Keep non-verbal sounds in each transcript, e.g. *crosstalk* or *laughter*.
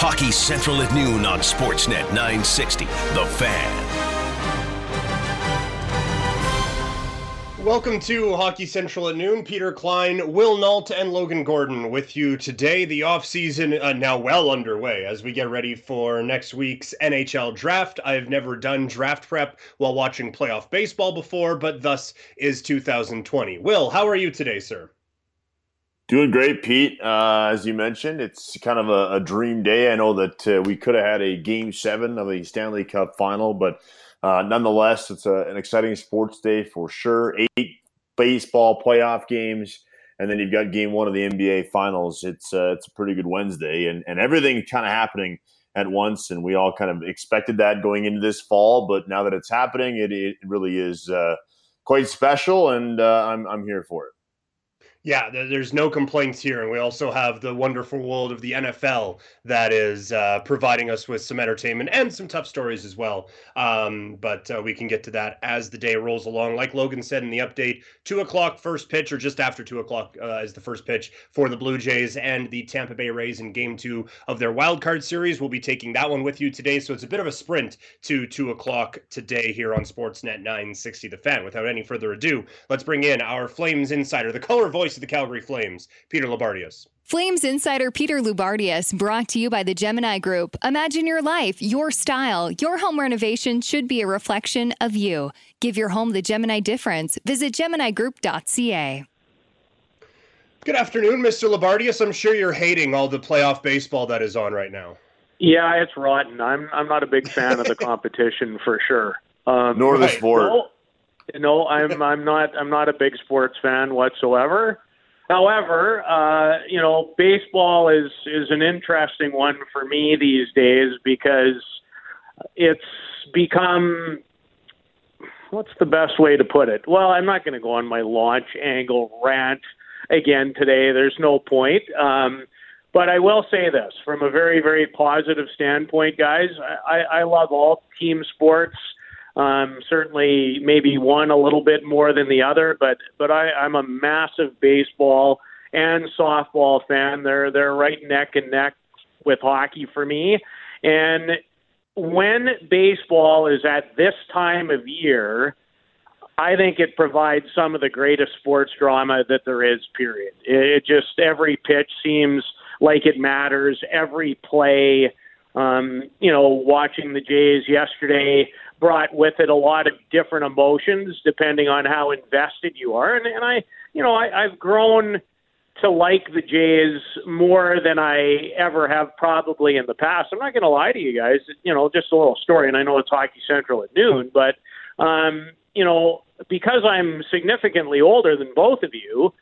Hockey Central at noon on Sportsnet 960. The Fan. Welcome to Hockey Central at noon. Peter Klein, Will Nault, and Logan Gordon with you today. The offseason uh, now well underway as we get ready for next week's NHL draft. I have never done draft prep while watching playoff baseball before, but thus is 2020. Will, how are you today, sir? Doing great, Pete. Uh, as you mentioned, it's kind of a, a dream day. I know that uh, we could have had a game seven of the Stanley Cup final, but uh, nonetheless, it's a, an exciting sports day for sure. Eight baseball playoff games, and then you've got game one of the NBA finals. It's uh, it's a pretty good Wednesday, and, and everything kind of happening at once. And we all kind of expected that going into this fall, but now that it's happening, it, it really is uh, quite special, and uh, I'm, I'm here for it. Yeah, there's no complaints here. And we also have the wonderful world of the NFL that is uh, providing us with some entertainment and some tough stories as well. Um, but uh, we can get to that as the day rolls along. Like Logan said in the update, two o'clock first pitch, or just after two o'clock uh, is the first pitch for the Blue Jays and the Tampa Bay Rays in game two of their wild card series. We'll be taking that one with you today. So it's a bit of a sprint to two o'clock today here on Sportsnet 960 The Fan. Without any further ado, let's bring in our Flames insider, the color voice voice of the Calgary Flames, Peter Loubardias. Flames insider Peter Loubardias brought to you by the Gemini Group. Imagine your life, your style. Your home renovation should be a reflection of you. Give your home the Gemini difference. Visit GeminiGroup.ca. Good afternoon, Mr. Loubardias. I'm sure you're hating all the playoff baseball that is on right now. Yeah, it's rotten. I'm I'm not a big fan of the *laughs* competition for sure. Um, Nor the right. sport. Well, no, I'm *laughs* I'm not I'm not a big sports fan whatsoever. However, uh, you know, baseball is is an interesting one for me these days because it's become what's the best way to put it? Well, I'm not going to go on my launch angle rant again today. There's no point. Um, but I will say this from a very, very positive standpoint, guys. I, I love all team sports. Um, certainly, maybe one a little bit more than the other, but but I, I'm a massive baseball and softball fan. They're they're right neck and neck with hockey for me. And when baseball is at this time of year, I think it provides some of the greatest sports drama that there is. Period. It just every pitch seems like it matters. Every play. Um, you know, watching the Jays yesterday, brought with it a lot of different emotions depending on how invested you are. And, and I, you know, I, I've grown to like the Jays more than I ever have probably in the past. I'm not going to lie to you guys. You know, just a little story, and I know it's Hockey Central at noon, but um, you know, because I'm significantly older than both of you,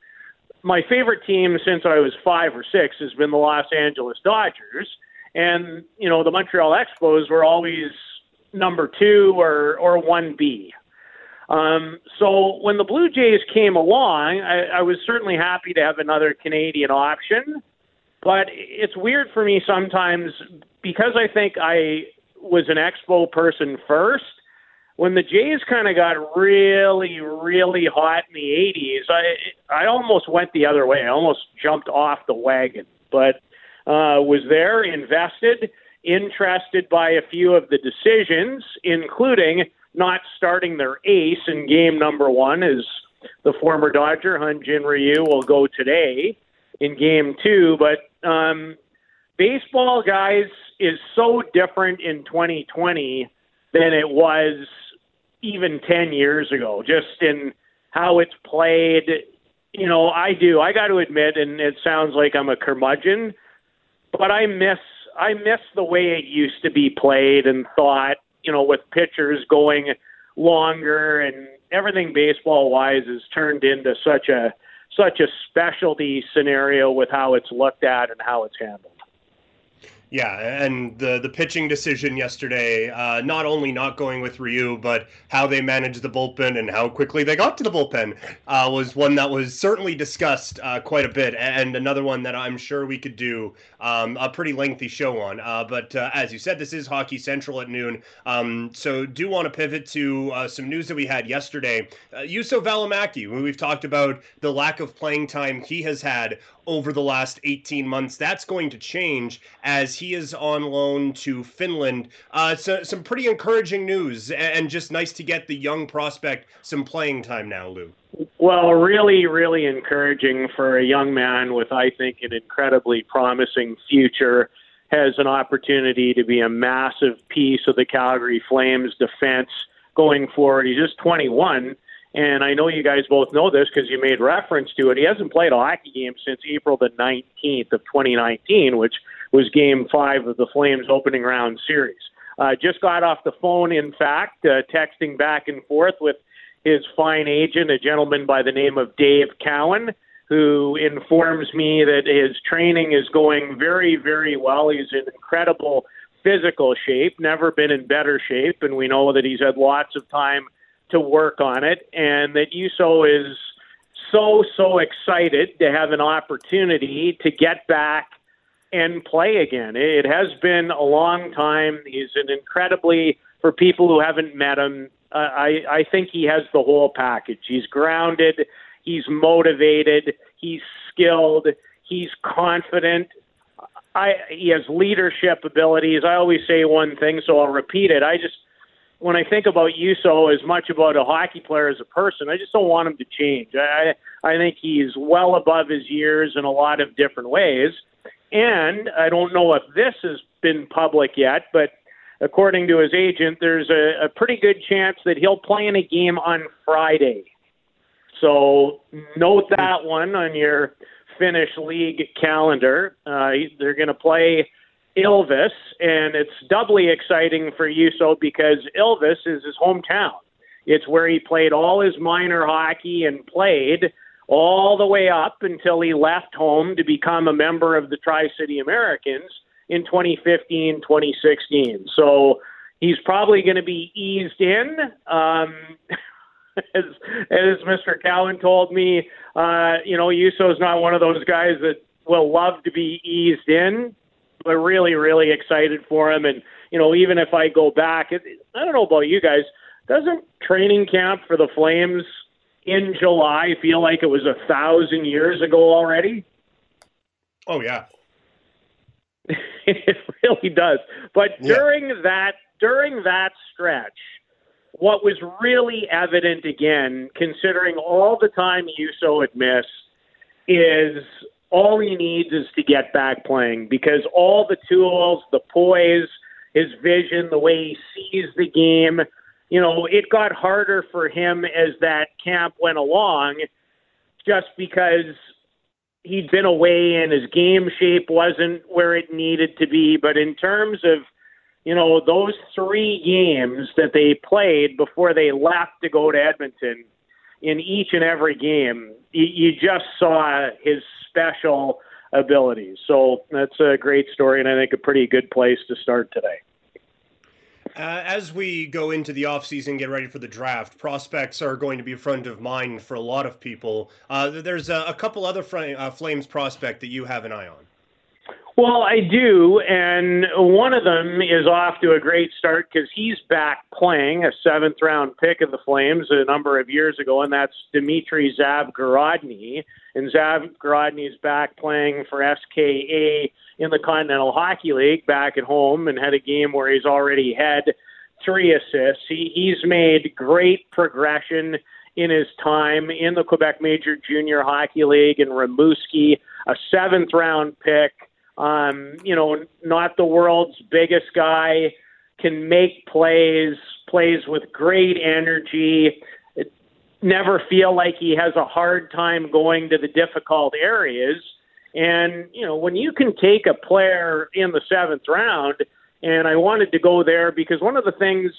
my favorite team since I was five or six has been the Los Angeles Dodgers, and you know, the Montreal Expos were always number two or or one B. Um, so when the Blue Jays came along, I, I was certainly happy to have another Canadian option. But it's weird for me sometimes because I think I was an Expo person first. When the Jays kind of got really, really hot in the 80s, I I almost went the other way. I almost jumped off the wagon, but uh, was there, invested interested by a few of the decisions, including not starting their ace in game number one, as the former Dodger Hyun Jin Ryu will go today in game two. But um, baseball, guys, is so different in 2020 than it was even 10 years ago, just in how it's played. You know, I do. I got to admit, and it sounds like I'm a curmudgeon, but I miss I miss the way it used to be played and thought, you know, with pitchers going longer and everything baseball wise has turned into such a such a specialty scenario with how it's looked at and how it's handled. Yeah, and the the pitching decision yesterday, uh, not only not going with Ryu, but how they managed the bullpen and how quickly they got to the bullpen uh, was one that was certainly discussed uh, quite a bit, and another one that I'm sure we could do um, a pretty lengthy show on. Uh, but uh, as you said, this is Hockey Central at noon, um, so do want to pivot to uh, some news that we had yesterday. Uh, Juuso Välimäki, we've talked about the lack of playing time he has had over the last 18 months. That's going to change as he is on loan to Finland. Uh, so, some pretty encouraging news, and just nice to get the young prospect some playing time now, Lou. Well, really, really encouraging for a young man with, I think, an incredibly promising future. Has an opportunity to be a massive piece of the Calgary Flames defense going forward. He's just 21 and I know you guys both know this because you made reference to it. He hasn't played a hockey game since April the 19th of 2019, which was game five of the Flames opening round series. Uh, just got off the phone, in fact, uh, texting back and forth with his fine agent, a gentleman by the name of Dave Cowan, who informs me that his training is going very, very well. He's in incredible physical shape, never been in better shape, and we know that he's had lots of time to work on it, and that Juuso is so so excited to have an opportunity to get back and play again. It has been a long time. He's an incredibly for people who haven't met him. I I think he has the whole package. He's grounded. He's motivated. He's skilled. He's confident. I, he has leadership abilities. I always say one thing, so I'll repeat it. I just when I think about Juuso as much about a hockey player as a person, I just don't want him to change. I I think he's well above his years in a lot of different ways. And I don't know if this has been public yet, but according to his agent, there's a, a pretty good chance that he'll play in a game on Friday. So note that one on your Finnish league calendar. Uh, they're going to play Ilves, and it's doubly exciting for Juuso because Ilves is his hometown. It's where he played all his minor hockey and played all the way up until he left home to become a member of the Tri City Americans in 2015, 2016. So he's probably going to be eased in. Um, *laughs* as, as Mr. Cowan told me, uh, you know, Juuso is not one of those guys that will love to be eased in but really, really excited for him. And you know, even if I go back, it, I don't know about you guys. Doesn't training camp for the Flames in July feel like it was a thousand years ago already? Oh yeah, *laughs* it really does. But yeah. during that during that stretch, what was really evident again, considering all the time Juuso had missed, is all he needs is to get back playing because all the tools, the poise, his vision, the way he sees the game, you know, it got harder for him as that camp went along just because he'd been away and his game shape wasn't where it needed to be. But in terms of, you know, those three games that they played before they left to go to Edmonton, in each and every game, you, just saw his special abilities. So that's a great story, and I think a pretty good place to start today. Uh, as we go into the offseason, get ready for the draft, prospects are going to be front of mind for a lot of people. Uh, there's a, a, couple other uh, Flames prospect that you have an eye on. Well, I do, and one of them is off to a great start because he's back playing a seventh round pick of the Flames a number of years ago, and that's Dmitry Zavgorodny. And Zavgorodny's back playing for SKA in the Continental Hockey League back at home and had a game where he's already had three assists. He, he's made great progression in his time in the Quebec Major Junior Hockey League in Rimouski, a seventh round pick um, you know, not the world's biggest guy, can make plays, plays with great energy. never feel like he has a hard time going to the difficult areas. And, you know, when you can take a player in the seventh round, and I wanted to go there because one of the things,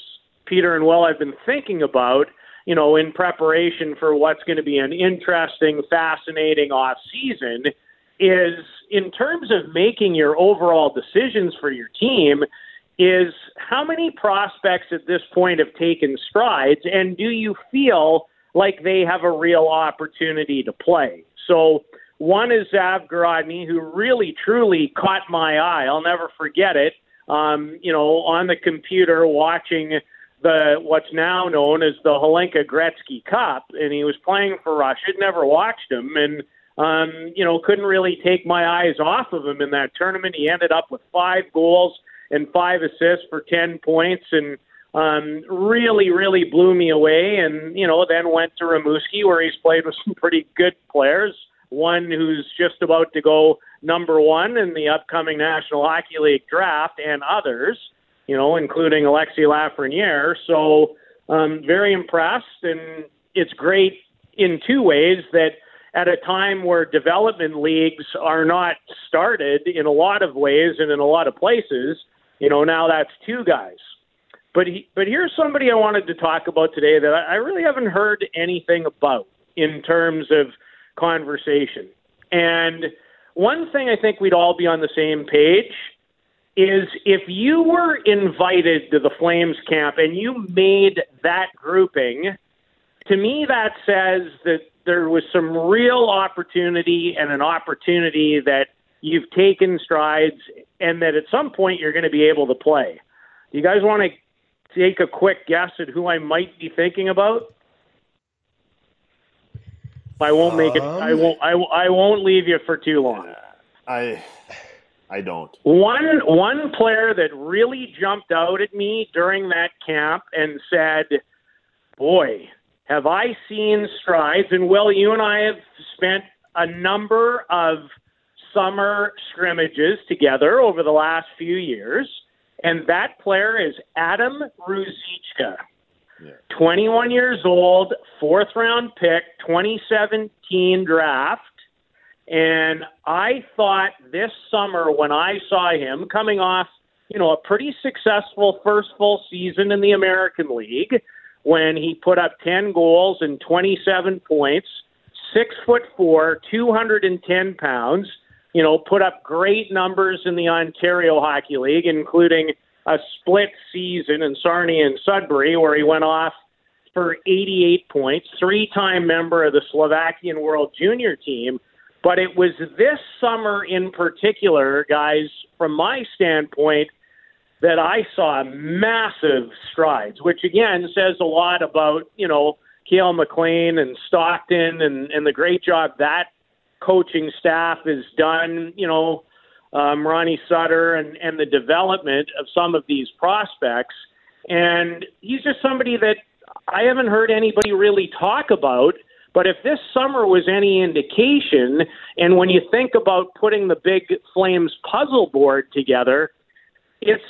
Peter and Will, I've been thinking about, you know, in preparation for what's going to be an interesting, fascinating off season is in terms of making your overall decisions for your team is how many prospects at this point have taken strides and do you feel like they have a real opportunity to play? So one is Zavgorodny, who really truly caught my eye. I'll never forget it. Um, you know, on the computer watching the what's now known as the Hlinka Gretzky Cup, and he was playing for Russia. I'd never watched him, and um, you know, couldn't really take my eyes off of him in that tournament. He ended up with five goals and five assists for 10 points and um, really, really blew me away. And, you know, then went to Rimouski where he's played with some pretty good players. One who's just about to go number one in the upcoming National Hockey League draft and others, you know, including Alexis Lafreniere. So, um, very impressed. And it's great in two ways that at a time where development leagues are not started in a lot of ways and in a lot of places, you know, now that's two guys. But he, but here's somebody I wanted to talk about today that I, I really haven't heard anything about in terms of conversation. And one thing I think we'd all be on the same page is if you were invited to the Flames camp and you made that grouping, to me that says that there was some real opportunity and an opportunity that you've taken strides and that at some point you're going to be able to play. Do you guys want to take a quick guess at who I might be thinking about? I won't make it. I Um, won't. I, I won't leave you for too long. I I don't. One one player that really jumped out at me during that camp and said, "Boy, have I seen strides." And Will, you and I have spent a number of summer scrimmages together over the last few years, and that player is Adam Ruzicka. Yeah. 21 years old, fourth round pick, 2017 draft. And I thought this summer when I saw him coming off, you know, a pretty successful first full season in the American League when he put up 10 goals and 27 points, six foot four, 210 pounds, you know, put up great numbers in the Ontario Hockey League, including a split season in Sarnia and Sudbury where he went off for 88 points, three time member of the Slovakian World Junior team. But it was this summer in particular, guys, from my standpoint, that I saw massive strides, which again says a lot about, you know, Cail MacLean and Stockton and, and the great job that coaching staff has done, you know, um, Ronnie Sutter and, and the development of some of these prospects. And he's just somebody that I haven't heard anybody really talk about. But if this summer was any indication, and when you think about putting the big Flames puzzle board together, it's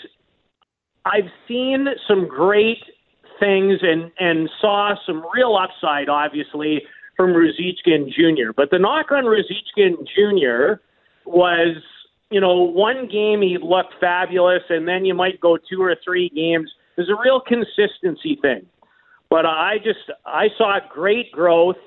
I've seen some great things and and saw some real upside, obviously, from Ruzickin Jr. But the knock on Ruzickin Jr. was, you know, one game he looked fabulous, and then you might go two or three games. There's a real consistency thing. But I just I saw great growth.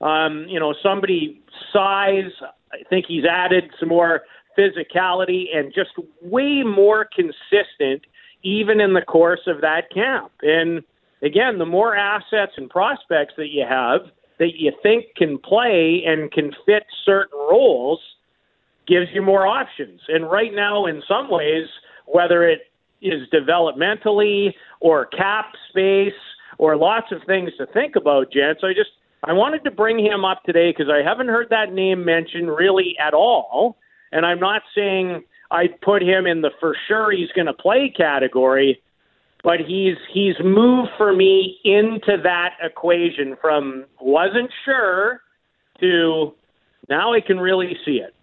Um, you know, somebody size. I think he's added some more physicality and just way more consistent, even in the course of that camp. And again, the more assets and prospects that you have that you think can play and can fit certain roles gives you more options. And right now, in some ways, whether it is developmentally or cap space or lots of things to think about, gents, I just I wanted to bring him up today because I haven't heard that name mentioned really at all. And I'm not saying I'd put him in the for sure he's going to play category, but he's he's moved for me into that equation from wasn't sure to now I can really see it.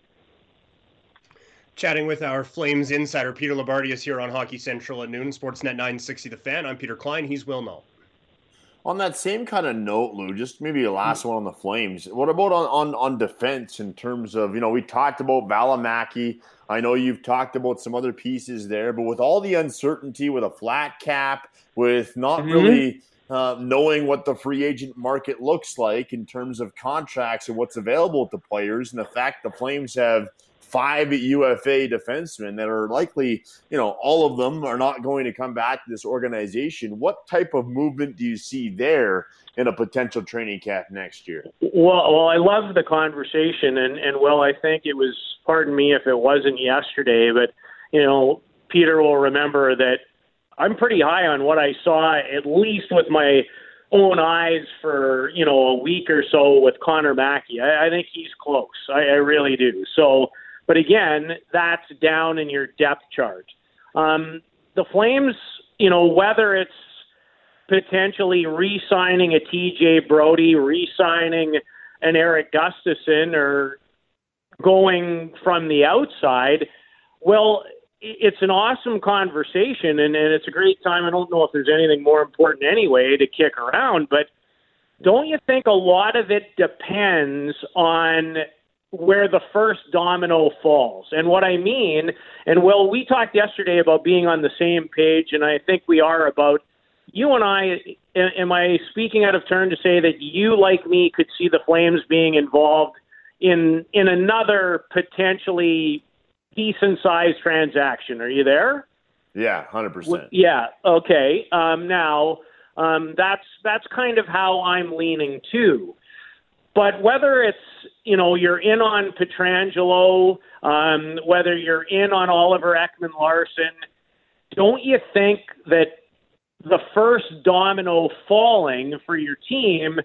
Chatting with our Flames insider Peter Loubardias here on Hockey Central at noon, Sportsnet 960 The Fan. I'm Peter Klein. He's Will Nault. On that same kind of note, Lou, just maybe a last one on the Flames. What about on, on, on defense in terms of, you know, we talked about Välimäki. I know you've talked about some other pieces there, but with all the uncertainty with a flat cap, with not Mhm. really uh, knowing what the free agent market looks like in terms of contracts and what's available to players, and the fact the Flames have five UFA defensemen that are likely, you know, all of them are not going to come back to this organization. What type of movement do you see there in a potential training camp next year? Well, well, I love the conversation, and and well, I think it was. Pardon me if it wasn't yesterday, but you know, Peter will remember that I'm pretty high on what I saw, at least with my own eyes for you know a week or so with Connor Mackey. I, I think he's close. I, I really do. So, but again, that's down in your depth chart. Um, the Flames, you know, whether it's potentially re-signing a TJ Brodie, re-signing an Erik Gustafsson, or going from the outside, well, it's an awesome conversation and, and it's a great time. I don't know if there's anything more important anyway to kick around, but don't you think a lot of it depends on where the first domino falls? And what I mean, and well, we talked yesterday about being on the same page, and I think we are about you and I. Am I speaking out of turn to say that you, like me, could see the Flames being involved in in another potentially decent sized transaction. Are you there? Yeah, hundred percent. Yeah. Okay. Um, now um, that's that's kind of how I'm leaning too. But whether it's you know you're in on Pietrangelo, um, whether you're in on Oliver Ekman Larsson, don't you think that the first domino falling for your team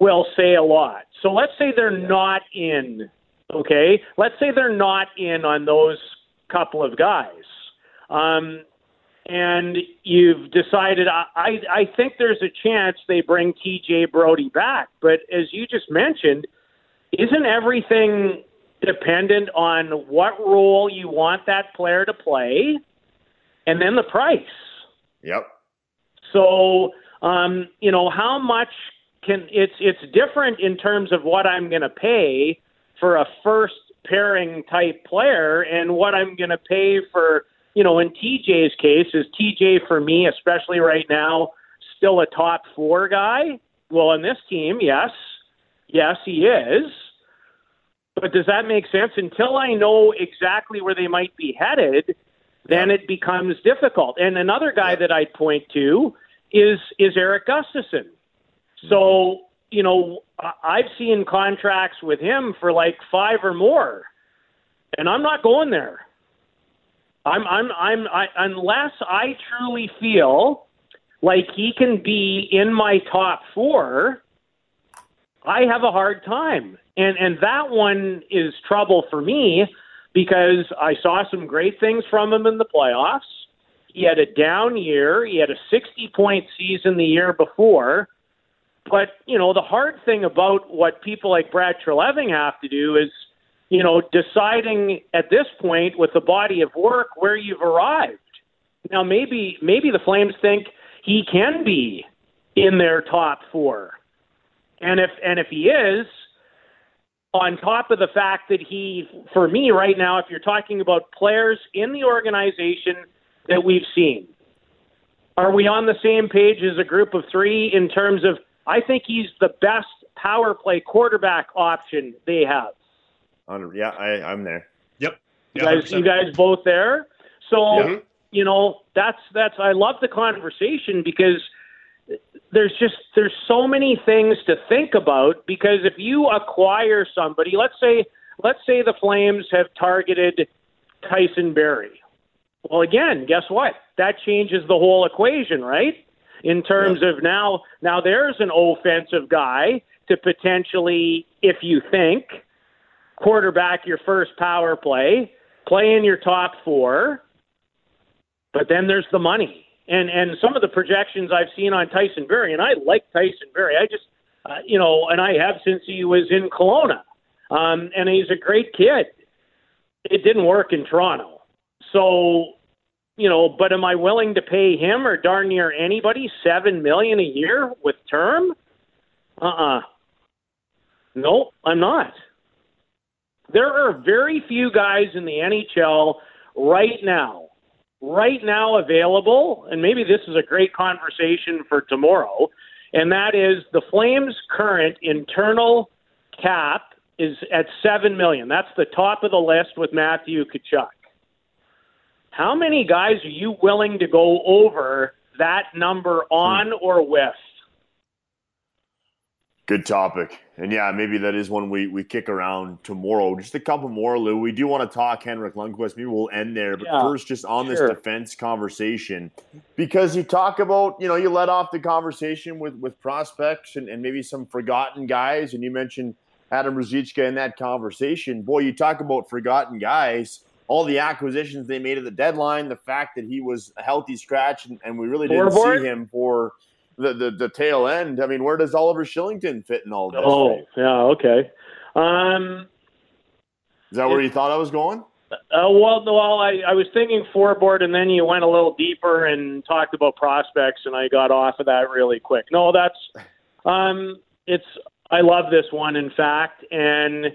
will say a lot? So let's say they're not in Okay, let's say they're not in on those couple of guys, um, and you've decided. I, I I think there's a chance they bring T.J. Brodie back, but as you just mentioned, isn't everything dependent on what role you want that player to play, and then the price? Yep. So, um, you know, how much can it's it's different in terms of what I'm going to pay for a first pairing type player and what I'm going to pay for, you know, in TJ's case, is TJ for me, especially right now, still a top four guy? Well, in this team, yes. Yes, he is. But does that make sense? Until I know exactly where they might be headed, then it becomes difficult. And another guy that I'd point to is is Erik Gustafsson. So you know, I've seen contracts with him for like five or more, and I'm not going there. I'm, I'm, I'm, I, unless I truly feel like he can be in my top four. I have a hard time, and and that one is trouble for me because I saw some great things from him in the playoffs. He had a down year. He had a 60 point season the year before but, you know, the hard thing about what people like Brad Treliving have to do is, you know, deciding at this point with the body of work where you've arrived. Now, maybe maybe the Flames think he can be in their top four, and if and if he is, on top of the fact that he, for me right now, if you're talking about players in the organization that we've seen, are we on the same page as a group of three in terms of I think he's the best power play quarterback option they have. Yeah, I, I'm there. Yep. You guys, you guys both there. So you know that's that's I love the conversation because there's just there's so many things to think about because if you acquire somebody, let's say let's say the Flames have targeted Tyson Barrie. Well, again, guess what? That changes the whole equation, right? in terms yeah. of now now there's an offensive guy to potentially, if you think, quarterback your first power play, play in your top four, but then there's the money. And and some of the projections I've seen on Tyson Barrie, and I like Tyson Barrie. I just, uh, you know, and I have since he was in Kelowna, um, and he's a great kid. It didn't work in Toronto, so you know, but am I willing to pay him or darn near anybody seven million a year with term? Uh uh-uh. uh No, I'm not. There are very few guys in the NHL right now, right now available, and maybe this is a great conversation for tomorrow, and that is the Flames' current internal cap is at seven million. That's the top of the list with Matthew Tkachuk. How many guys are you willing to go over that number on or with? Good topic. And yeah, maybe that is one we, we kick around tomorrow. Just a couple more, Lou. We do want to talk Henrik Lundqvist. Maybe we'll end there. But yeah, first, just on sure. this defense conversation, because you talk about, you know, you let off the conversation with, with prospects and, and maybe some forgotten guys. And you mentioned Adam Ruzicka in that conversation. Boy, you talk about forgotten guys, all the acquisitions they made at the deadline, the fact that he was a healthy scratch, and, and we really didn't see him for – the, the, the tail end. I mean, where does Oliver Kylington fit in all this? Oh, yeah, okay. Um, Is that where you thought I was going? Uh, well, well, I, I was thinking forward, and then you went a little deeper and talked about prospects, and I got off of that really quick. No, that's um, it's. I love this one, in fact, and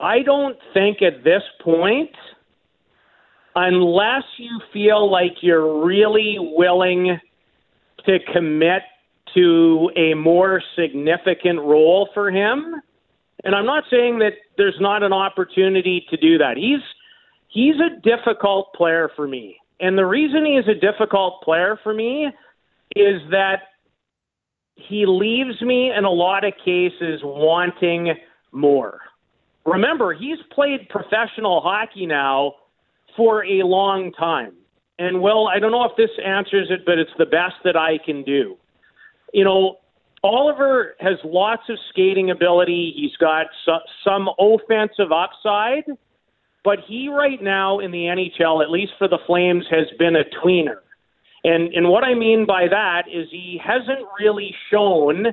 I don't think at this point – unless you feel like you're really willing to commit to a more significant role for him. And I'm not saying that there's not an opportunity to do that. He's he's a difficult player for me. And the reason he is a difficult player for me is that he leaves me in a lot of cases wanting more. Remember, he's played professional hockey now for a long time. And well, I don't know if this answers it, but it's the best that I can do. You know, Oliver has lots of skating ability. He's got some offensive upside, but he right now in the NHL, at least for the Flames, has been a tweener. And and what I mean by that is he hasn't really shown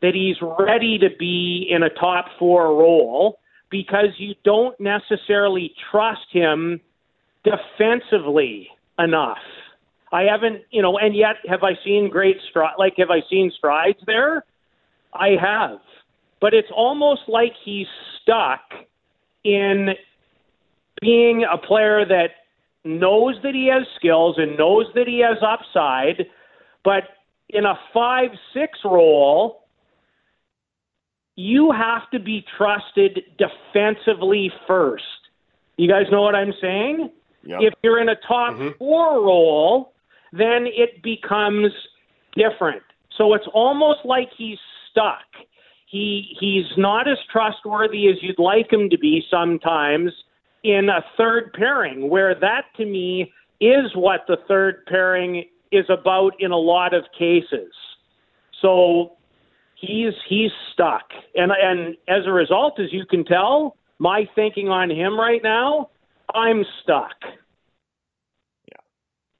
that he's ready to be in a top four role because you don't necessarily trust him defensively enough. I haven't, you know, and yet have I seen great stride? Like, have I seen strides there? I have, but it's almost like he's stuck in being a player that knows that he has skills and knows that he has upside, but in a five six role, you have to be trusted defensively first. You guys know what I'm saying? Yep. If you're in a top mm-hmm. four role, then it becomes different. So it's almost like he's stuck. He he's not as trustworthy as you'd like him to be sometimes in a third pairing, where that to me is what the third pairing is about in a lot of cases. So he's he's stuck. And and as a result, as you can tell, my thinking on him right now I'm stuck. Yeah.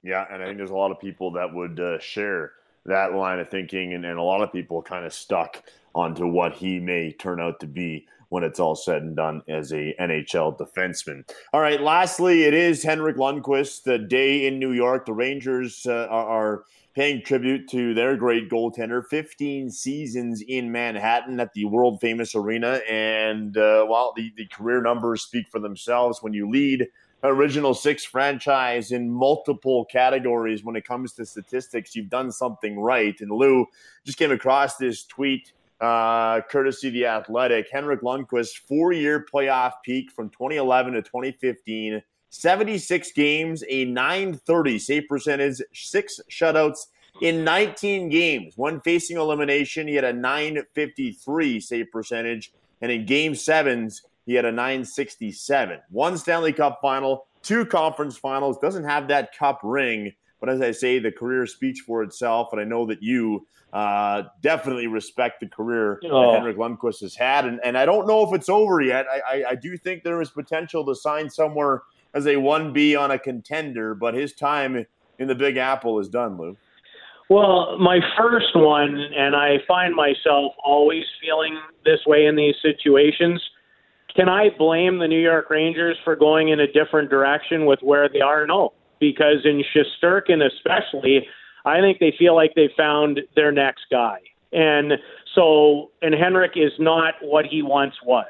Yeah. And I think there's a lot of people that would uh, share that line of thinking, and, and a lot of people kind of stuck onto what he may turn out to be when it's all said and done as a NHL defenseman. All right, lastly, it is Henrik Lundqvist, the day in New York. The Rangers uh, are, are, paying tribute to their great goaltender. 15 seasons in Manhattan at the world famous arena. And uh, while the, the career numbers speak for themselves, when you lead original six franchise in multiple categories when it comes to statistics, you've done something right. And Lou just came across this tweet uh, courtesy the Athletic. Henrik Lundqvist, four year playoff peak from 2011 to 2015, 76 games, a 930 save percentage, six shutouts in 19 games. One facing elimination, he had a 953 save percentage, and in game sevens, he had a 967. One Stanley Cup final, two conference finals, doesn't have that cup ring but as I say, the career speaks for itself, and I know that you uh, definitely respect the career oh. that Henrik Lundqvist has had. And, and I don't know if it's over yet. I, I, I do think there is potential to sign somewhere as a 1B on a contender, but his time in the Big Apple is done, Lou. Well, my first one, and I find myself always feeling this way in these situations. Can I blame the New York Rangers for going in a different direction with where they are? No because in Shesterkin especially, I think they feel like they found their next guy. And so, and Henrik is not what he once was.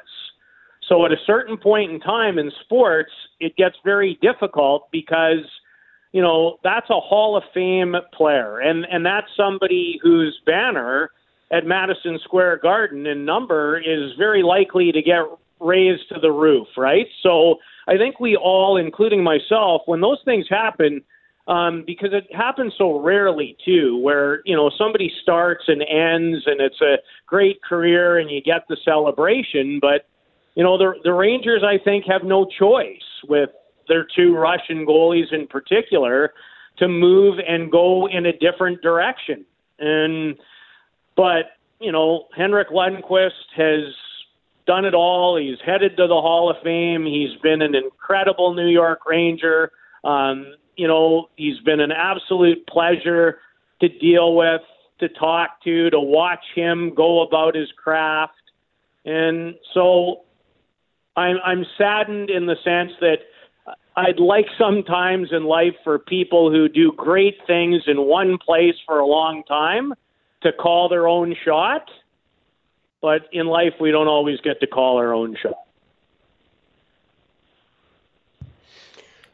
So at a certain point in time in sports, it gets very difficult because, you know, that's a Hall of Fame player. And, and that's somebody whose banner at Madison Square Garden in number is very likely to get raised to the roof, right? So I think we all, including myself, when those things happen, um, because it happens so rarely too, where you know somebody starts and ends, and it's a great career, and you get the celebration. But you know the the Rangers, I think, have no choice with their two Russian goalies in particular to move and go in a different direction. And but you know Henrik Lundqvist has done it all. He's headed to the Hall of Fame. He's been an incredible New York Ranger. Um, you know, he's been an absolute pleasure to deal with, to talk to, to watch him go about his craft. And so I'm, I'm saddened in the sense that I'd like sometimes in life for people who do great things in one place for a long time to call their own shot. But in life, we don't always get to call our own shot.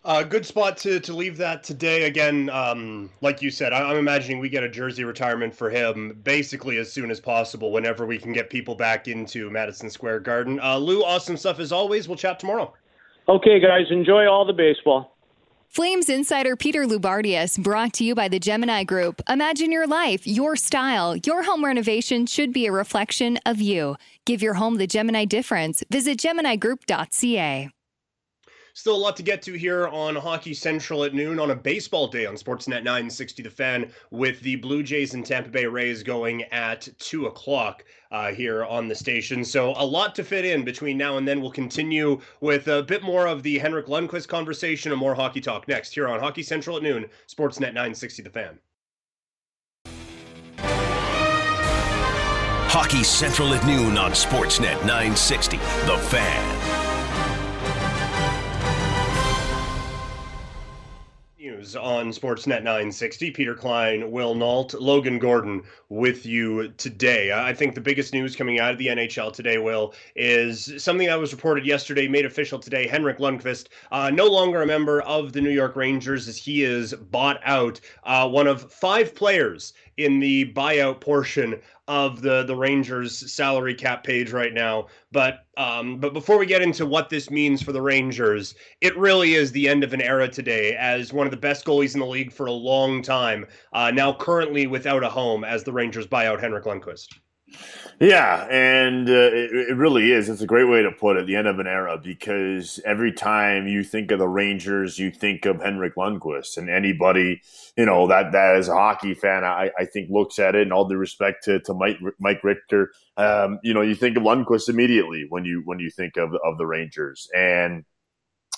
Uh, good spot to, to leave that today. Again, um, like you said, I, am I'm imagining we get a jersey retirement for him basically as soon as possible whenever we can get people back into Madison Square Garden. Uh, Lou, awesome stuff as always. We'll chat tomorrow. Okay, guys, enjoy all the baseball. Flames insider Peter Loubardias brought to you by the Gemini Group. Imagine your life, your style. Your home renovation should be a reflection of you. Give your home the Gemini difference. Visit GeminiGroup.ca. Still a lot to get to here on Hockey Central at noon on a baseball day on Sportsnet 960 The Fan with the Blue Jays and Tampa Bay Rays going at 2 o'clock uh, here on the station. So a lot to fit in between now and then. We'll continue with a bit more of the Henrik Lundqvist conversation and more hockey talk next here on Hockey Central at noon, Sportsnet 960 The Fan. Hockey Central at noon on Sportsnet 960 The Fan. On Sportsnet 960. Peter Klein, Will Nault, Logan Gordon with you today. I think the biggest news coming out of the NHL today, Will, is something that was reported yesterday, made official today. Henrik Lundqvist, uh, no longer a member of the New York Rangers as he is bought out. Uh, one of five players in the buyout portion of the the Rangers salary cap page right now. But um, but before we get into what this means for the Rangers, it really is the end of an era today as one of the best goalies in the league for a long time. Uh, now currently without a home as the Rangers buy out Henrik Lundqvist. Yeah, and uh, it, it, really is. It's a great way to put it, the end of an era, because every time you think of the Rangers, you think of Henrik Lundqvist, and anybody, you know, that that is a hockey fan, I, I think looks at it, and all due respect to, to Mike Mike Richter, um, you know, you think of Lundqvist immediately when you when you think of of the Rangers, and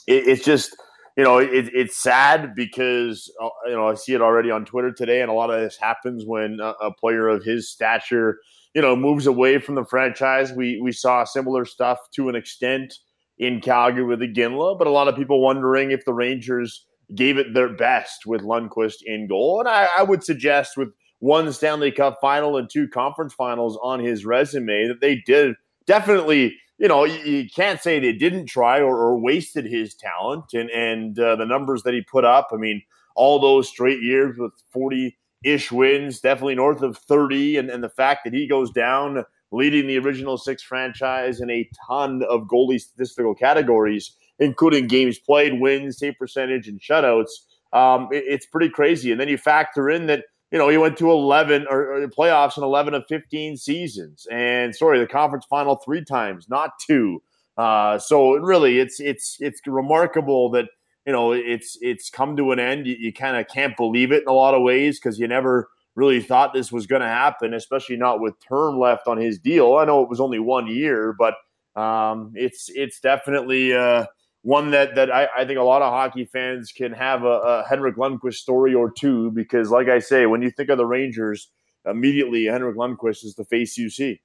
it, it's just you know, it, it's sad because uh, you know I see it already on Twitter today, and a lot of this happens when a, a player of his stature you know, moves away from the franchise. We we saw similar stuff to an extent in Calgary with Iginla, but a lot of people wondering if the Rangers gave it their best with Lundqvist in goal. And I, I would suggest with one Stanley Cup final and two conference finals on his resume that they did definitely you know, you, you, can't say they didn't try or, or wasted his talent and and uh, the numbers that he put up. I mean, all those straight years with forty ish wins, definitely north of 30. And, and the fact that he goes down leading the original six franchise in a ton of goalie statistical categories, including games played, wins, save percentage, and shutouts. Um, it, it's pretty crazy. And then you factor in that, you know, he went to 11 or, or playoffs in 11 of 15 seasons. And sorry, the conference final three times, not two. Uh, so really, it's it's it's remarkable that you know, it's it's come to an end. You, you kind of can't believe it in a lot of ways because you never really thought this was going to happen, especially not with term left on his deal. I know it was only one year, but um, it's it's definitely uh, one that that I, I, think a lot of hockey fans can have a, a Henrik Lundqvist story or two because, like I say, when you think of the Rangers, immediately Henrik Lundqvist is the face you see.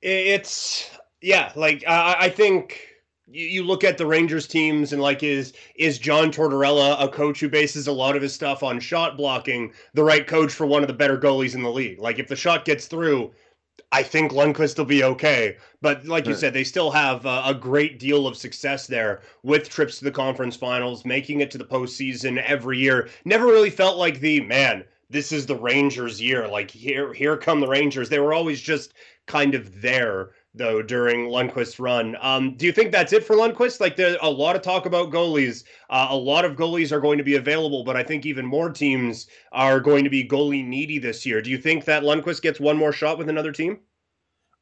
It's yeah, like I, I think you, you look at the Rangers teams and like is is John Tortorella a coach who bases a lot of his stuff on shot blocking the right coach for one of the better goalies in the league? Like if the shot gets through, I think Lundqvist will be okay. But like you said, they still have a, a, great deal of success there with trips to the conference finals, making it to the postseason every year. Never really felt like the man. This is the Rangers' year. Like here, here come the Rangers. They were always just kind of there though during Lundqvist's run. Um, do you think that's it for Lundqvist? Like there's a lot of talk about goalies. Uh, a lot of goalies are going to be available, but I think even more teams are going to be goalie needy this year. Do you think that Lundqvist gets one more shot with another team?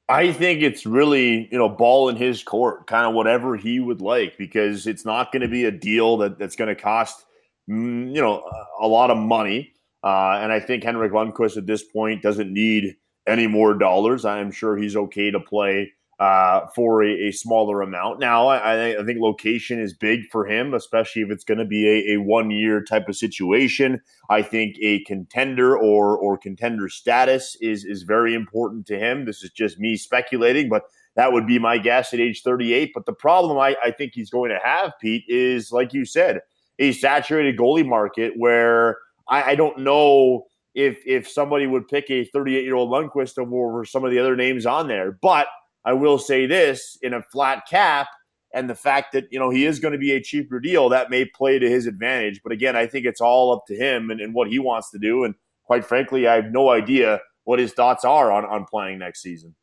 I think it's really, you know, ball in his court, kind of whatever he would like, because it's not going to be a deal that, that's going to cost, mm, you know, a lot of money. Uh, and I think Henrik Lundqvist at this point doesn't need any more dollars. I'm sure he's okay to play uh, for a, a, smaller amount. Now, I, I, think location is big for him, especially if it's going to be a, a one year type of situation. I think a contender or or contender status is is very important to him. This is just me speculating, but that would be my guess at age 38. But the problem I, I think he's going to have, Pete, is like you said, a saturated goalie market where I, I don't know if if somebody would pick a 38 year old Lundqvist over some of the other names on there, but I will say this in a flat cap and the fact that, you know, he is going to be a cheaper deal, that may play to his advantage. But again, I think it's all up to him and, and what he wants to do. And quite frankly, I have no idea what his thoughts are on, on playing next season.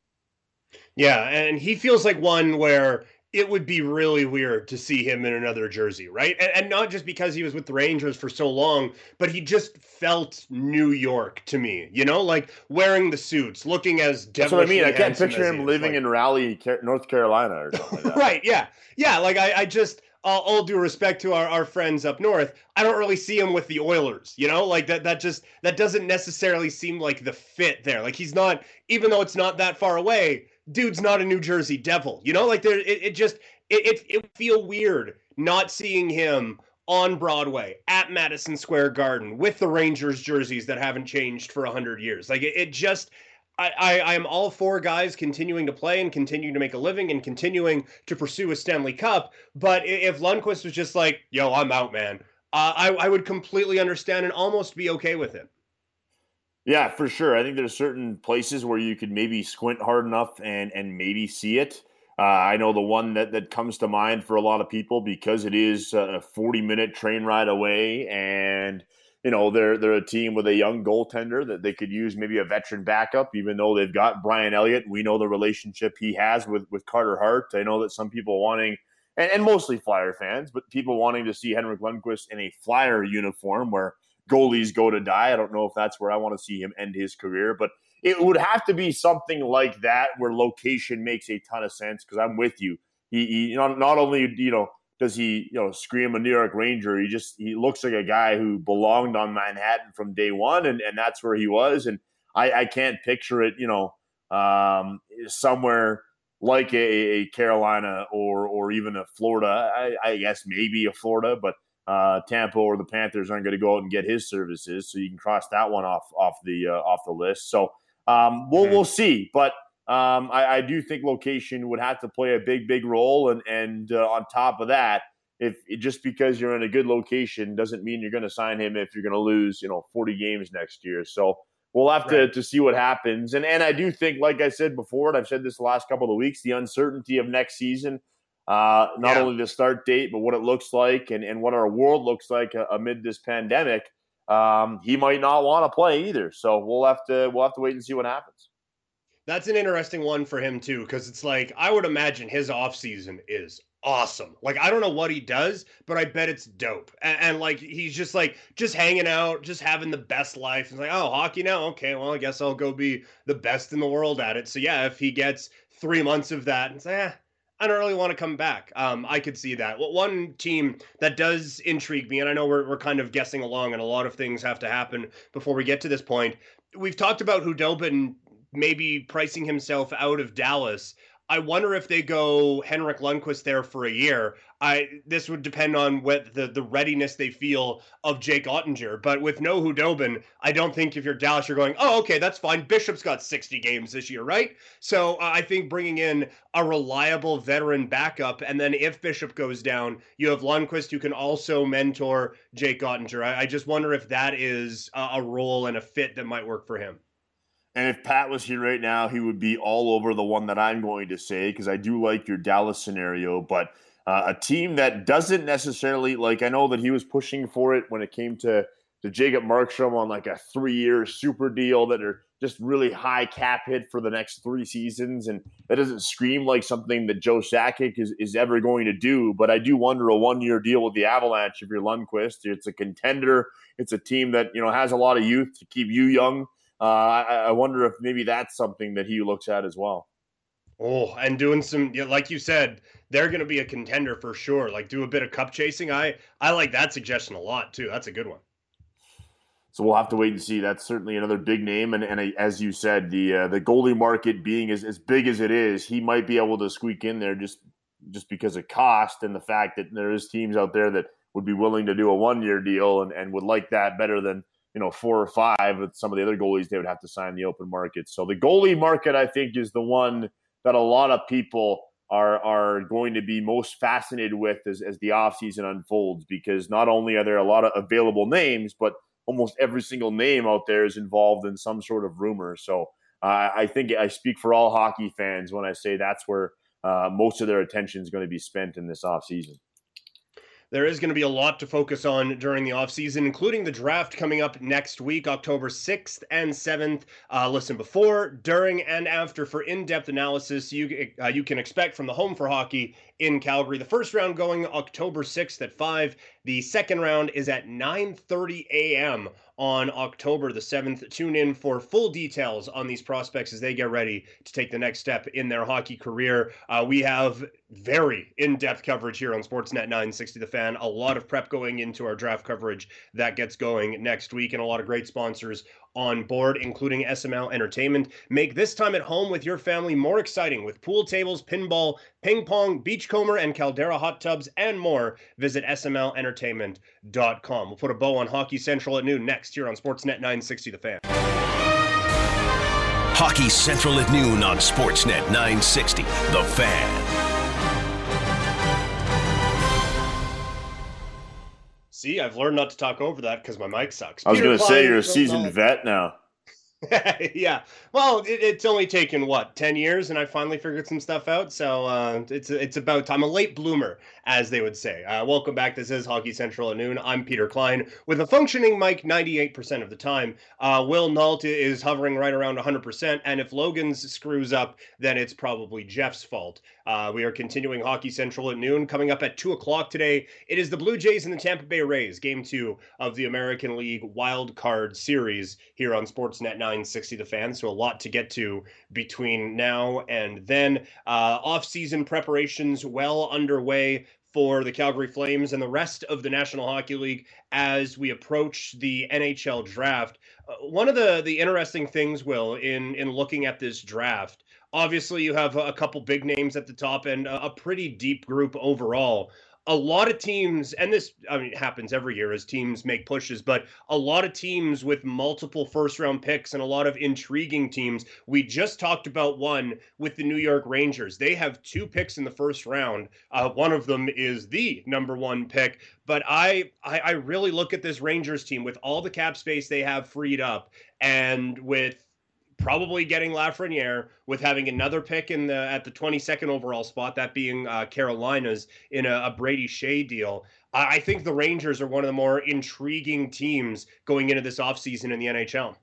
Yeah, and he feels like one where it would be really weird to see him in another jersey, right? And, and, not just because he was with the Rangers for so long, but he just felt New York to me, you know, like wearing the suits, looking as That's what I mean. I can't picture him living like, in Raleigh, North Carolina or something like *laughs* right, yeah. Yeah, like I, I just, all, all due respect to our, our friends up north, I don't really see him with the Oilers, you know, like that, that just, that doesn't necessarily seem like the fit there. Like he's not, even though it's not that far away, dude's not a New Jersey Devil. You know, like there, it, it just it, it it feel weird not seeing him on Broadway at Madison Square Garden with the Rangers jerseys that haven't changed for hundred years. Like it, it just. I, I am all for guys continuing to play and continuing to make a living and continuing to pursue a Stanley Cup. But if Lundqvist was just like, "Yo, I'm out, man," uh, I I would completely understand and almost be okay with it. Yeah, for sure. I think there's certain places where you could maybe squint hard enough and and maybe see it. Uh, I know the one that, that comes to mind for a lot of people because it is a 40 minute train ride away, and you know they're they're a team with a young goaltender that they could use maybe a veteran backup, even though they've got Brian Elliott. We know the relationship he has with with Carter Hart. I know that some people wanting and, and mostly Flyer fans, but people wanting to see Henrik Lundqvist in a Flyer uniform where goalies go to die. I don't know if that's where I want to see him end his career, but it would have to be something like that where location makes a ton of sense because I'm with you. He, he know, not only you know does he you know scream a New York Ranger, he just he looks like a guy who belonged on Manhattan from day one, and and that's where he was. And I, I can't picture it, you know, um, somewhere like a, a Carolina or or even a Florida. I, I guess maybe a Florida, but uh, Tampa or the Panthers aren't going to go out and get his services, so you can cross that one off off the uh, off the list. So um, we'll mm-hmm. we'll see, but um, I, I, do think location would have to play a big big role, and and uh, on top of that, if just because you're in a good location doesn't mean you're going to sign him if you're going to lose you know 40 games next year. So. We'll have right. to, to see what happens. And and I do think, like I said before, and I've said this the last couple of weeks, the uncertainty of next season uh, not yeah. only the start date, but what it looks like and, and what our world looks like uh, amid this pandemic. Um, he might not want to play either. So we'll have to we'll have to wait and see what happens. That's an interesting one for him too, because it's like I would imagine his offseason is awesome. Like I don't know what he does, but I bet it's dope. And, and, like he's just like just hanging out, just having the best life. It's like, oh, hockey now, okay. Well, I guess I'll go be the best in the world at it. So yeah, if he gets three months of that, and say, eh, I don't really want to come back. Um, I could see that. Well, one team that does intrigue me, and I know we're, we're kind of guessing along, and a lot of things have to happen before we get to this point. We've talked about Khudobin maybe pricing himself out of Dallas. I wonder if they go Henrik Lundqvist there for a year. I this would depend on what the the readiness they feel of Jake Oettinger. But with no Khudobin, I don't think if you're Dallas, you're going, oh, okay, that's fine. Bishop's got 60 games this year, right? So uh, I think bringing in a reliable veteran backup, and then if Bishop goes down, you have Lundqvist who can also mentor Jake Oettinger. I, I just wonder if that is a, a role and a fit that might work for him. And if Pat was here right now, he would be all over the one that I'm going to say because I do like your Dallas scenario. But uh, a team that doesn't necessarily like, I know that he was pushing for it when it came to to Jacob Markstrom on like a three year super deal that are just really high cap hit for the next three seasons, and that doesn't scream like something that Joe Sakic is, is ever going to do. But I do wonder a one year deal with the Avalanche if you're Lundqvist. It's a contender. It's a team that you know has a lot of youth to keep you young. Uh, I, I wonder if maybe that's something that he looks at as well. Oh, and doing some, like you said, they're going to be a contender for sure. Like do a bit of cup chasing. I I like that suggestion a lot too. That's a good one. So we'll have to wait and see. That's certainly another big name, and, and as you said, the uh, the goalie market being as, as big as it is, he might be able to squeak in there just just because of cost and the fact that there is teams out there that would be willing to do a one year deal and, and would like that better than you know four or five with some of the other goalies they would have to sign the open market. So the goalie market, I think, is the one that a lot of people are are going to be most fascinated with as, as the offseason unfolds because not only are there a lot of available names, but almost every single name out there is involved in some sort of rumor. So uh, I think I speak for all hockey fans when I say that's where uh, most of their attention is going to be spent in this offseason. There is going to be a lot to focus on during the offseason, including the draft coming up next week, October 6th and 7th. Uh, listen before, during, and after for in depth analysis you, uh, you can expect from the Home for Hockey in Calgary. The first round going October 6th at 5. The second round is at 9:30 a.m on October the 7th. Tune in for full details on these prospects as they get ready to take the next step in their hockey career. Uh, we have very in depth coverage here on Sportsnet 960 The Fan. A lot of prep going into our draft coverage that gets going next week, and a lot of great sponsors on board, including SML Entertainment. Make this time at home with your family more exciting with pool tables, pinball, ping pong, beachcomber, and Caldera hot tubs, and more. Visit SMLEntertainment.com. We'll put a bow on Hockey Central at noon next here on Sportsnet 960 The Fan. Hockey Central at noon on Sportsnet 960 The Fan. See, I've learned not to talk over that because my mic sucks. I was going to say you're a seasoned vet now. *laughs* yeah. Well, it, it's only taken what ten years, and I finally figured some stuff out. So uh, it's it's about time. I'm a late bloomer, as they would say. Uh, welcome back. This is Hockey Central at noon. I'm Peter Klein with a functioning mic 98% of the time. Uh, Will Nault is hovering right around 100%, and if Logan's screws up, then it's probably Jeff's fault. Uh, we are continuing Hockey Central at noon. Coming up at two o'clock today, it is the Blue Jays and the Tampa Bay Rays, Game Two of the American League Wild Card Series here on Sportsnet 960 The Fan. So a lot to get to between now and then. Uh, off-season preparations well underway for the Calgary Flames and the rest of the National Hockey League as we approach the NHL draft. Uh, one of the the interesting things, Will, in in looking at this draft, obviously you have a couple big names at the top and a pretty deep group overall a lot of teams, and this I mean happens every year as teams make pushes, but a lot of teams with multiple first round picks and a lot of intriguing teams. We just talked about one with the New York Rangers. They have two picks in the first round. Uh, one of them is the number one pick. But I, I I really look at this Rangers team with all the cap space they have freed up, and with probably getting Lafreniere with having another pick in the at the 22nd overall spot, that being uh, Carolina's in a, a Brady Skjei deal. I, I think the Rangers are one of the more intriguing teams going into this offseason in the NHL.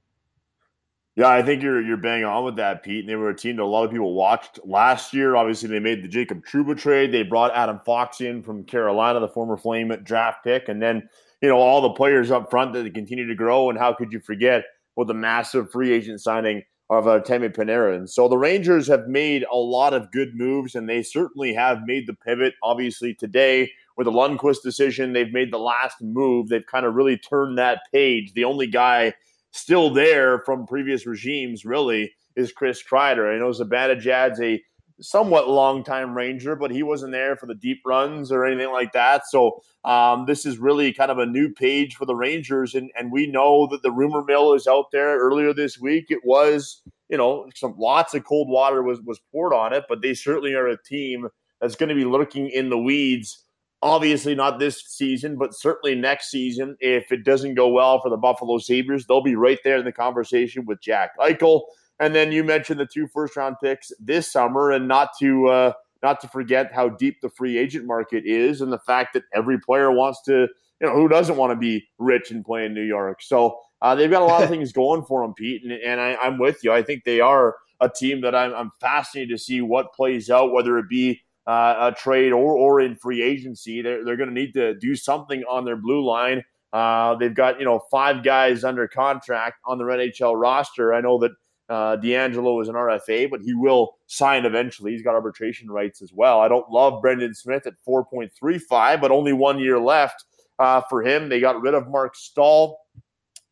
Yeah, I think you're you're bang on with that, Pete. And they were a team that a lot of people watched last year. Obviously, they made the Jacob Trouba trade. They brought Adam Fox in from Carolina, the former Flame draft pick, and then you know all the players up front that continue to grow. And how could you forget? With a massive free agent signing of uh, Artemi Panarin. So the Rangers have made a lot of good moves, and they certainly have made the pivot. Obviously, today with the Lundqvist decision, they've made the last move. They've kind of really turned that page. The only guy still there from previous regimes, really, is Chris Kreider. I know Zibanejad's a somewhat long time Ranger, but he wasn't there for the deep runs or anything like that. So um, this is really kind of a new page for the Rangers, and and we know that the rumor mill is out there. Earlier this week, it was you know some lots of cold water was was poured on it, but they certainly are a team that's going to be lurking in the weeds. Obviously, not this season, but certainly next season. If it doesn't go well for the Buffalo Sabres, they'll be right there in the conversation with Jack Eichel and then you mentioned the two first round picks this summer, and not to uh, not to forget how deep the free agent market is and the fact that every player wants to, you know, who doesn't want to be rich and play in New York. So uh, they've got a lot of *laughs* things going for them, Pete. And, and I, am with you. I think they are a team that I'm, I'm fascinated to see what plays out, whether it be uh, a trade or, or in free agency. They're, they're going to need to do something on their blue line. Uh, they've got, you know, five guys under contract on their NHL roster. I know that uh, DeAngelo is an RFA, but he will sign eventually. He's got arbitration rights as well. I don't love Brendan Smith at 4.35, but only one year left uh, for him. They got rid of Marc Staal.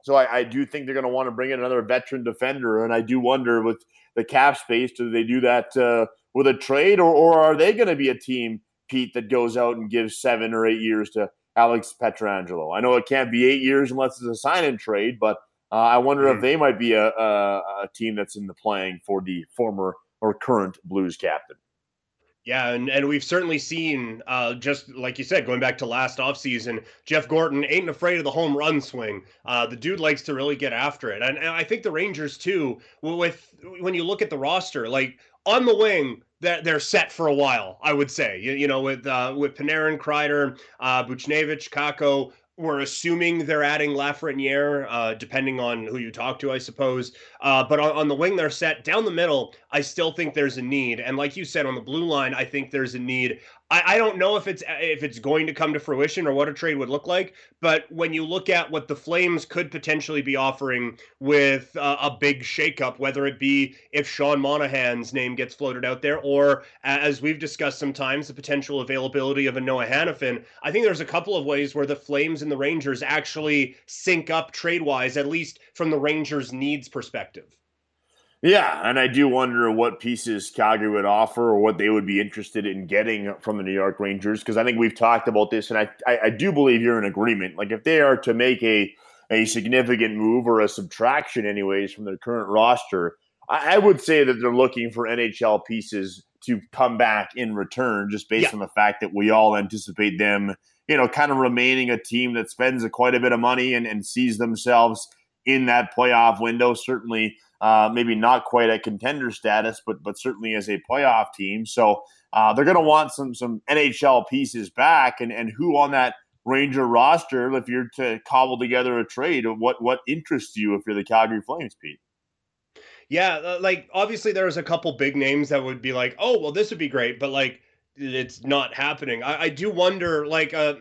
So I, I do think they're going to want to bring in another veteran defender. And I do wonder with the cap space, do they do that uh, with a trade or, or are they going to be a team, Pete, that goes out and gives seven or eight years to Alex Pietrangelo? I know it can't be eight years unless it's a sign and trade, but uh, I wonder mm. if hmm. they might be a, a, a team that's in the playing for the former or current Blues captain. Yeah, and, and we've certainly seen, uh, just like you said, going back to last offseason, Jeff Gorton ain't afraid of the home run swing. Uh, the dude likes to really get after it. And, and I think the Rangers, too, with when you look at the roster, like on the wing, they're, they're set for a while, I would say. You, you know, with uh, with Panarin, Kreider, uh, Buchnevich, Kakko, we're assuming they're adding Lafreniere, uh, depending on who you talk to, I suppose. Uh, but on, on, the wing, they're set down the middle. I still think there's a need, and like you said, on the blue line, I think there's a need. I, I don't know if it's if it's going to come to fruition or what a trade would look like. But when you look at what the Flames could potentially be offering with uh, a big shakeup, whether it be if Sean Monahan's name gets floated out there, or as we've discussed sometimes, the potential availability of a Noah Hanifin, I think there's a couple of ways where the Flames and the Rangers actually sync up trade wise, at least from the Rangers' needs perspective. Yeah, and I do wonder what pieces Calgary would offer or what they would be interested in getting from the New York Rangers because I think we've talked about this, and I, I, I do believe you're in agreement. Like if they are to make a a significant move or a subtraction, anyways, from their current roster, I, I would say that they're looking for NHL pieces to come back in return, just based yeah. on the fact that we all anticipate them, you know, kind of remaining a team that spends a, quite a bit of money and, and sees themselves in that playoff window. Certainly uh, maybe not quite a contender status, but but certainly as a playoff team. So uh, they're going to want some some NHL pieces back, and and who on that Ranger roster, if you're to cobble together a trade, what what interests you if you're the Calgary Flames, Pete? Yeah, uh, like obviously there's a couple big names that would be like, oh well, this would be great, but like it's not happening. I, I do wonder, like, uh,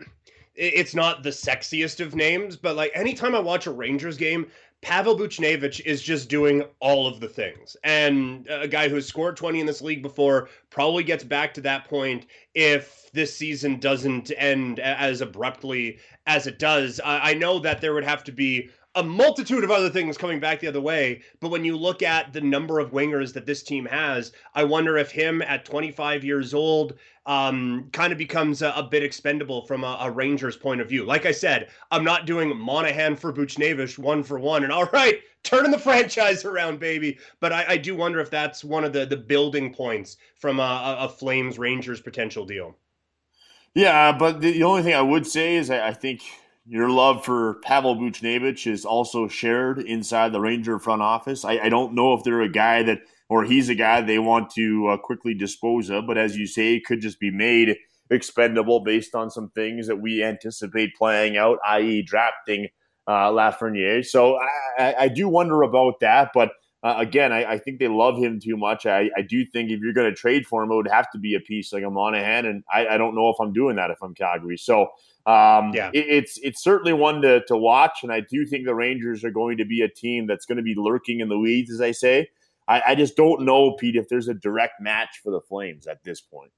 it's not the sexiest of names, but like anytime I watch a Rangers game, Pavel Buchnevich is just doing all of the things. And a guy who's scored 20 in this league before probably gets back to that point if this season doesn't end as abruptly as it does. I know that there would have to be a multitude of other things coming back the other way. But when you look at the number of wingers that this team has, I wonder if him at 25 years old um, kind of becomes a, a, bit expendable from a, a, Rangers point of view. Like I said, I'm not doing Monahan for Buchnevich one for one. And *laughs* all right, turning the franchise around, baby. But I, I do wonder if that's one of the, the building points from a, a Flames Rangers potential deal. Yeah, but the, the only thing I would say is I, I think – your love for Pavel Buchnevich is also shared inside the Ranger front office. I, I, don't know if they're a guy that, or he's a guy they want to uh, quickly dispose of, but as you say, could just be made expendable based on some things that we anticipate playing out, i.e., drafting uh, Lafreniere. So I, I, do wonder about that, but uh, again, I, I, think they love him too much. I, I do think if you're going to trade for him, it would have to be a piece like a Monahan, and I, I don't know if I'm doing that if I'm Calgary. So um, yeah. It, it's it's certainly one to, to watch, and I do think the Rangers are going to be a team that's going to be lurking in the weeds, as I say. I, I just don't know, Pete, if there's a direct match for the Flames at this point.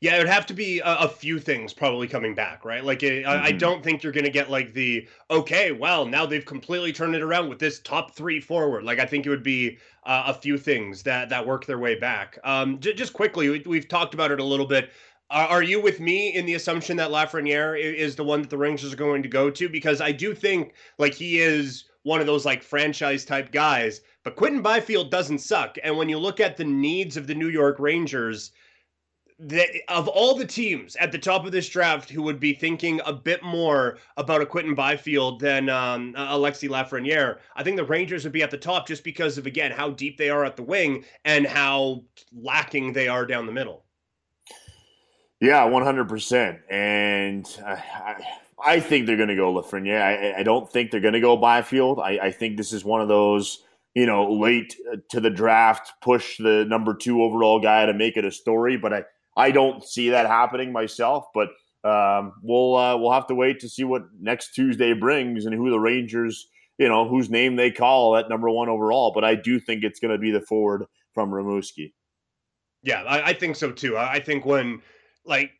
Yeah, it would have to be a, a few things probably coming back, right? Like, it, mm-hmm. I, I, mm-hmm. don't think you're going to get like the okay, well, now they've completely turned it around with this top three forward. Like, I think it would be uh, a few things that that work their way back. Um, j- just quickly, we, we've talked about it a little bit. Are, are you with me in the assumption that Lafreniere is the one that the Rangers are going to go to? Because I do think like he is one of those like franchise type guys. But Quinton Byfield doesn't suck. And when you look at the needs of the New York Rangers, the, of all the teams at the top of this draft who would be thinking a bit more about a Quinton Byfield than um, Alexis Lafreniere, I think the Rangers would be at the top just because of again how deep they are at the wing and how lacking they are down the middle. Yeah, one hundred percent. And I, I, think they're going to go Lafreniere. I, I don't think they're going to go Byfield. I, I think this is one of those you know, late uh, to the draft, push the number two overall guy to make it a story. But I, I don't see that happening myself. But um, we'll uh, we'll have to wait to see what next Tuesday brings and who the Rangers, you know, whose name they call at number one overall. But I do think it's going to be the forward from Rimouski. Yeah, I, I think so too. I think when like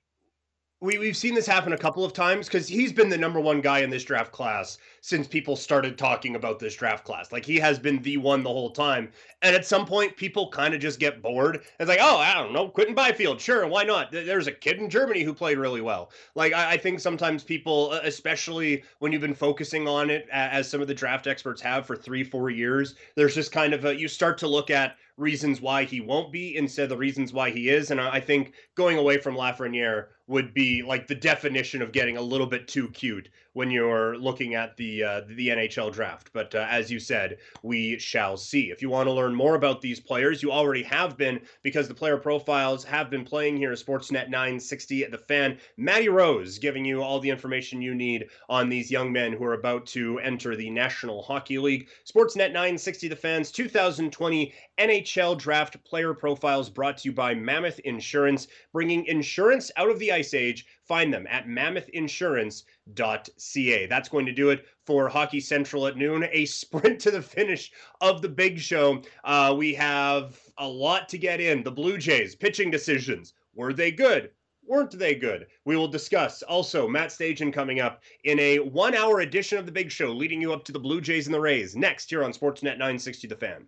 we, we've seen this happen a couple of times because he's been the number one guy in this draft class since people started talking about this draft class. Like he has been the one the whole time. And at some point, people kind of just get bored. It's like, oh, I don't know, Quinton Byfield, sure, why not? There's a kid in Germany who played really well. Like I, I think sometimes people, especially when you've been focusing on it, as some of the draft experts have for three, four years, there's just kind of a, you start to look at reasons why he won't be instead of the reasons why he is. And I think going away from Lafreniere would be like the definition of getting a little bit too cute when you're looking at the uh, the NHL draft. But uh, as you said, we shall see. If you want to learn more about these players, you already have been because the player profiles have been playing here at Sportsnet 960 at the Fan. Matty Rose giving you all the information you need on these young men who are about to enter the National Hockey League. Sportsnet 960 the Fans 2020 NHL Draft Player Profiles brought to you by Mammoth Insurance, bringing insurance out of the ice age. Find them at mammothinsurance.ca. That's going to do it for Hockey Central at noon. A sprint to the finish of the big show. Uh, we have a lot to get in. The Blue Jays pitching decisions. Were they good? weren't they good? We will discuss. Also, Matt Stajan coming up in a one hour edition of The Big Show, leading you up to the Blue Jays and the Rays next here on Sportsnet 960 The Fan.